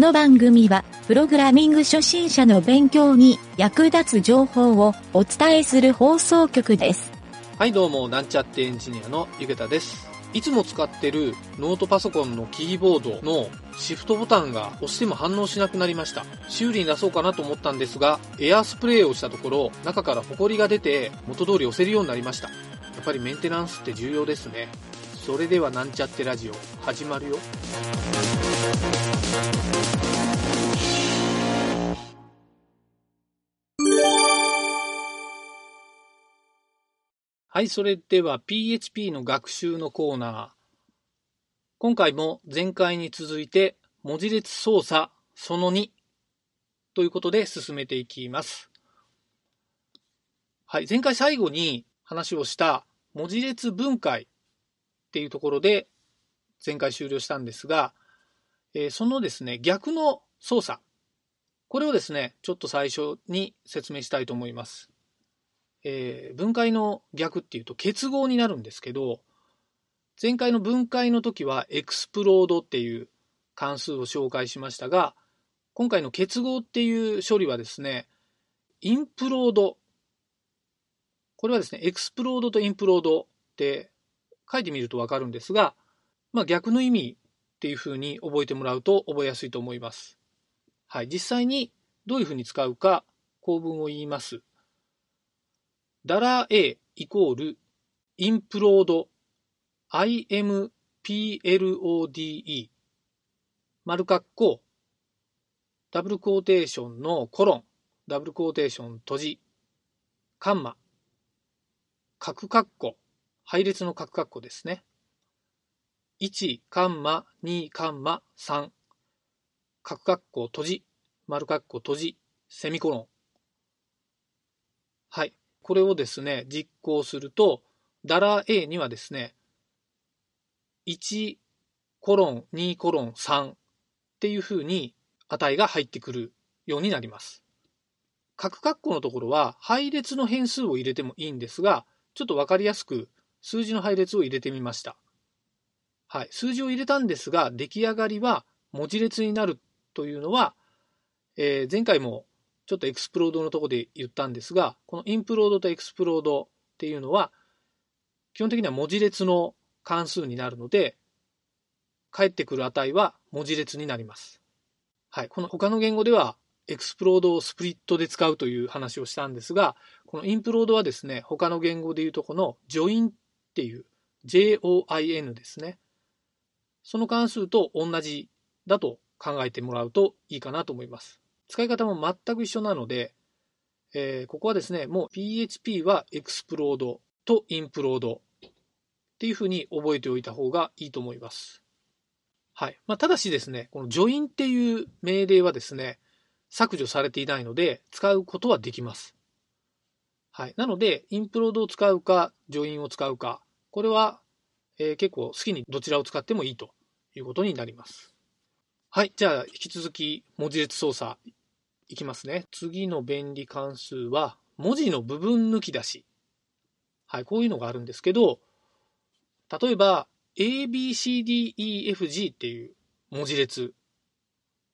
この番組は、プログラミング初心者の勉強に役立つ情報をお伝えする放送局です。はいどうもなんちゃってエンジニアのゆげたです。いつも使ってるノートパソコンのキーボードのシフトボタンが押しても反応しなくなりました。修理に出そうかなと思ったんですがエアースプレーをしたところ中からホコリが出て元通り押せるようになりました。やっぱりメンテナンスって重要ですね。それではなんちゃってラジオ始まるよ。はい、それでは PHP の学習のコーナー。今回も前回に続いて文字列操作その2ということで進めていきます。はい、前回最後に話をした文字列分解っていうところで前回終了したんですが、えーそのですね、逆の操作。これをですね、ちょっと最初に説明したいと思います。えー分解の逆っていうと結合になるんですけど前回の分解の時はエクスプロードっていう関数を紹介しましたが今回の結合っていう処理はですね implode これはですね explode と implode って書いてみるとわかるんですが、まあ、逆の意味っていうふうに覚えてもらうと覚えやすいと思います。はい、実際にどういうふうに使うか構文を言います。ダラ A イコールインプロード implode 丸括弧ダブルクォーテーションのコロンダブルクォーテーション閉じカンマ角括弧配列の角括弧ですね1カンマ2カンマ3角括弧閉じ。丸括弧閉じ。セミコロン。はい。これをですね、実行すると、ダラ A にはですね、1コロン、2コロン、3っていうふうに値が入ってくるようになります。角括弧のところは配列の変数を入れてもいいんですが、ちょっとわかりやすく数字の配列を入れてみました。はい。数字を入れたんですが、出来上がりは文字列になるというのは、えー前回もちょっと explode のとこで言ったんですが、この implode と explode っていうのは、基本的には文字列の関数になるので、返ってくる値は文字列になります。はい。この他の言語では、 explode を split で使うという話をしたんですが、この implode はですね、他の言語でいうとこの join っていう JOIN ですね。その関数と同じだと考えてもらうといいかなと思います。使い方も全く一緒なので、えーここはですね、もう PHP は explode と implode っていうふうに覚えておいた方がいいと思います。はい。まあ、ただしですね、この join っていう命令はですね、削除されていないので、使うことはできます。はい。なので、 implode を使うか、 join を使うか、これは、えー結構好きにどちらを使ってもいいということになります。はい。じゃあ、引き続き文字列操作いきますね。次の便利関数は、文字の部分抜き出し。はい、こういうのがあるんですけど、例えば、ABCDEFG っていう文字列。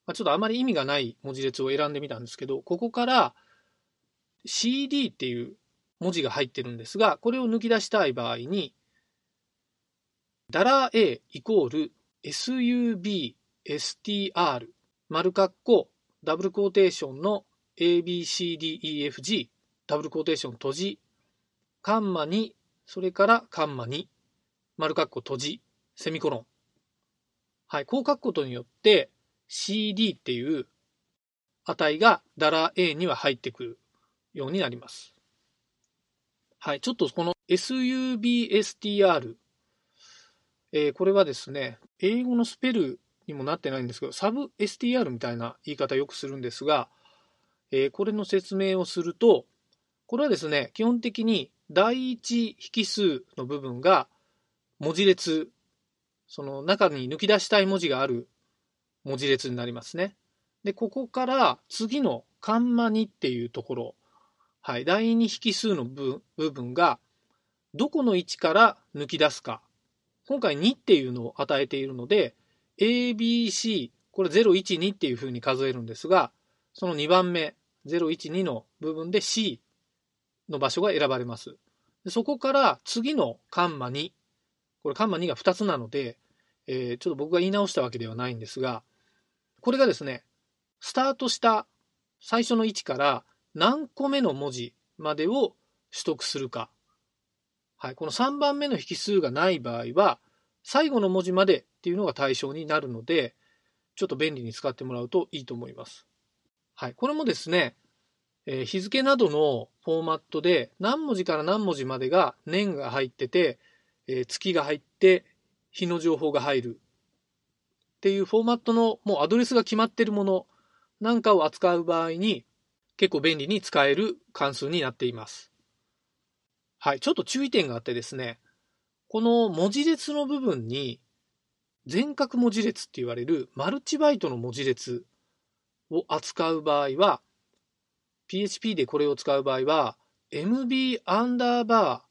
ま、ちょっとあまり意味がない文字列を選んでみたんですけど、ここから CD っていう文字が入ってるんですが、これを抜き出したい場合に、ダラー A イコール SUBSTR 丸括弧ダブルクォーテーションの ABCDEFG ダブルクォーテーション閉じカンマ2それからカンマ2丸括弧閉じセミコロン。はいこう書くことによって CD っていう値がダラー A には入ってくるようになります。はいちょっとこの SUBSTR えーこれはですね英語のスペルにもなってないんですけど、サブ STR みたいな言い方よくするんですが、えーこれの説明をすると、これはですね、基本的に第一引数の部分が文字列、その中に抜き出したい文字がある文字列になりますね。で、ここから次のカンマ2っていうところ、はい、第二引数の部部分がどこの位置から抜き出すか。今回2っていうのを与えているので、ABC、これ012っていう風に数えるんですが、その2番目、012の部分で C の場所が選ばれます。そこから次のカンマ2、これカンマ2が2つなので、えー、ちょっと僕が言い直したわけではないんですが、これがですね、スタートした最初の位置から何個目の文字までを取得するか。はい、この3番目の引数がない場合は、最後の文字までっていうのが対象になるので、ちょっと便利に使ってもらうといいと思います。はい、これもですね、えー、日付などのフォーマットで何文字から何文字までが年が入ってて、えー、月が入って日の情報が入るっていうフォーマットのもうアドレスが決まってるものなんかを扱う場合に結構便利に使える関数になっています。はい、ちょっと注意点があってですね、この文字列の部分に全角文字列って言われるマルチバイトの文字列を扱う場合は、PHP でこれを使う場合は、MB アンダーバ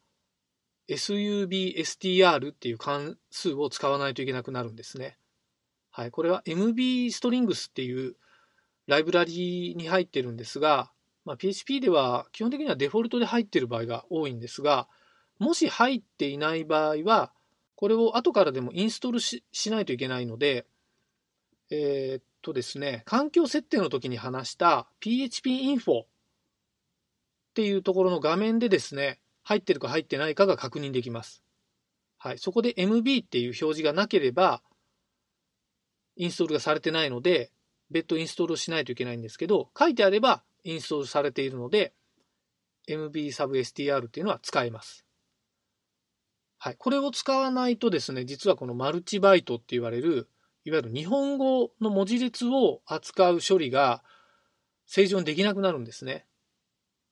ー SUBSTR っていう関数を使わないといけなくなるんですね。はい、これは MB ストリングスっていうライブラリに入ってるんですが、まあ、PHP では基本的にはデフォルトで入っている場合が多いんですが、もし入っていない場合は、これを後からでもインストールしないといけないので、えー、っとですね、環境設定の時に話した PHPinfo っていうところの画面でですね、入ってるか入ってないかが確認できます。はい、そこで MB っていう表示がなければ、インストールがされてないので、別途インストールをしないといけないんですけど、書いてあればインストールされているので、MB サブ STR っていうのは使えます。はい。これを使わないとですね、実はこのマルチバイトって言われる、いわゆる日本語の文字列を扱う処理が正常にできなくなるんですね。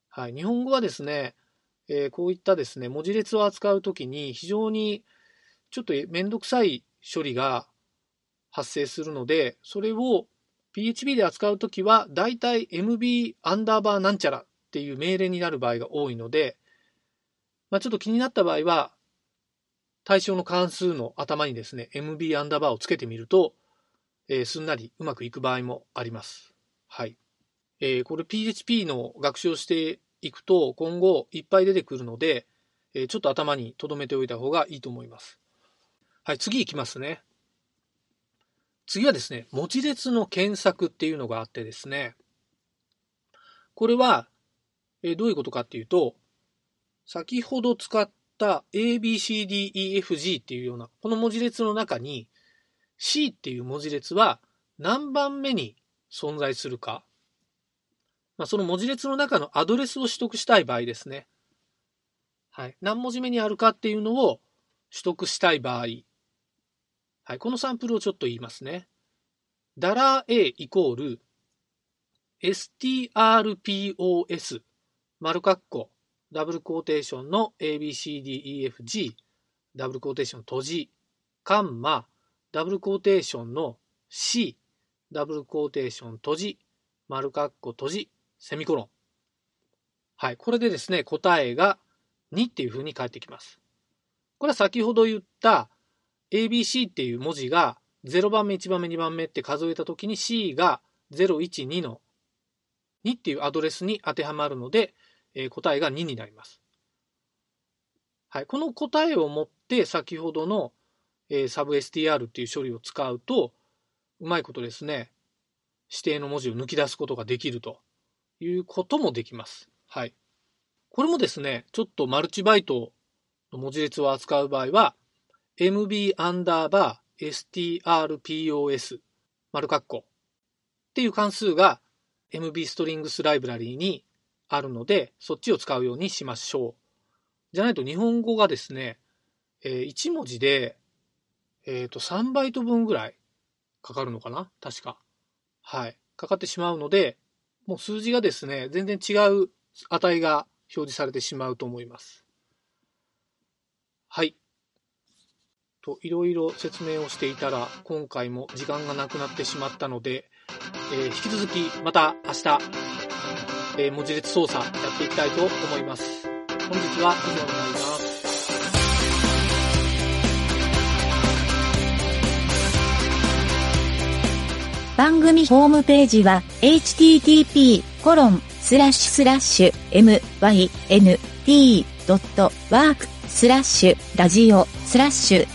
はい。日本語はですね、えー、こういったですね、文字列を扱うときに非常にちょっとめんどくさい処理が発生するので、それを PHP で扱うときは、だいたい MB アンダーバーなんちゃらっていう命令になる場合が多いので、まあ、ちょっと気になった場合は、対象の関数の頭にですね、MB アンダーバーをつけてみると、えー、すんなりうまくいく場合もあります。はい。えー、これ PHP の学習をしていくと、今後いっぱい出てくるので、えー、ちょっと頭に留めておいた方がいいと思います。はい、次いきますね。次はですね、文字列の検索っていうのがあってですね、これは、えどういうことかっていうと、先ほど使った ABCDEFG っていうような、この文字列の中に C っていう文字列は何番目に存在するか、まあ、その文字列の中のアドレスを取得したい場合ですね。はい。何文字目にあるかっていうのを取得したい場合、はい、このサンプルをちょっと言いますね。ダラー A イコール strpos 丸括弧ダブルコーテーションの abcdefg ダブルコーテーション閉じカンマダブルコーテーションの c ダブルコーテーション閉じ丸括弧閉じセミコロンはい。これでですね、答えが2っていう風に返ってきます。これは先ほど言った ABC っていう文字が0番目、1番目、2番目って数えたときに C が012の2っていうアドレスに当てはまるので、えー、答えが2になります。はい、この答えを持って先ほどの、えー、サブ STR っていう処理を使うとうまいことですね指定の文字を抜き出すことができるということもできます。はい。これもですね、ちょっとマルチバイトの文字列を扱う場合は、mb アンダーバー strpos 丸括弧っていう関数が mb ストリングスライブラリーにあるので、そっちを使うようにしましょう。じゃないと日本語がですね、えー、1文字で、えっ、ー、と、3バイト分ぐらいかかるのかな？確か。はい。かかってしまうので、もう数字がですね、全然違う値が表示されてしまうと思います。はい。といろいろ説明をしていたら今回も時間がなくなってしまったので、えー、引き続きまた明日、えー、文字列操作やっていきたいと思います。本日は以上になります。番組ホームページは http://myn.t.work スラッシュラジオスラッシュ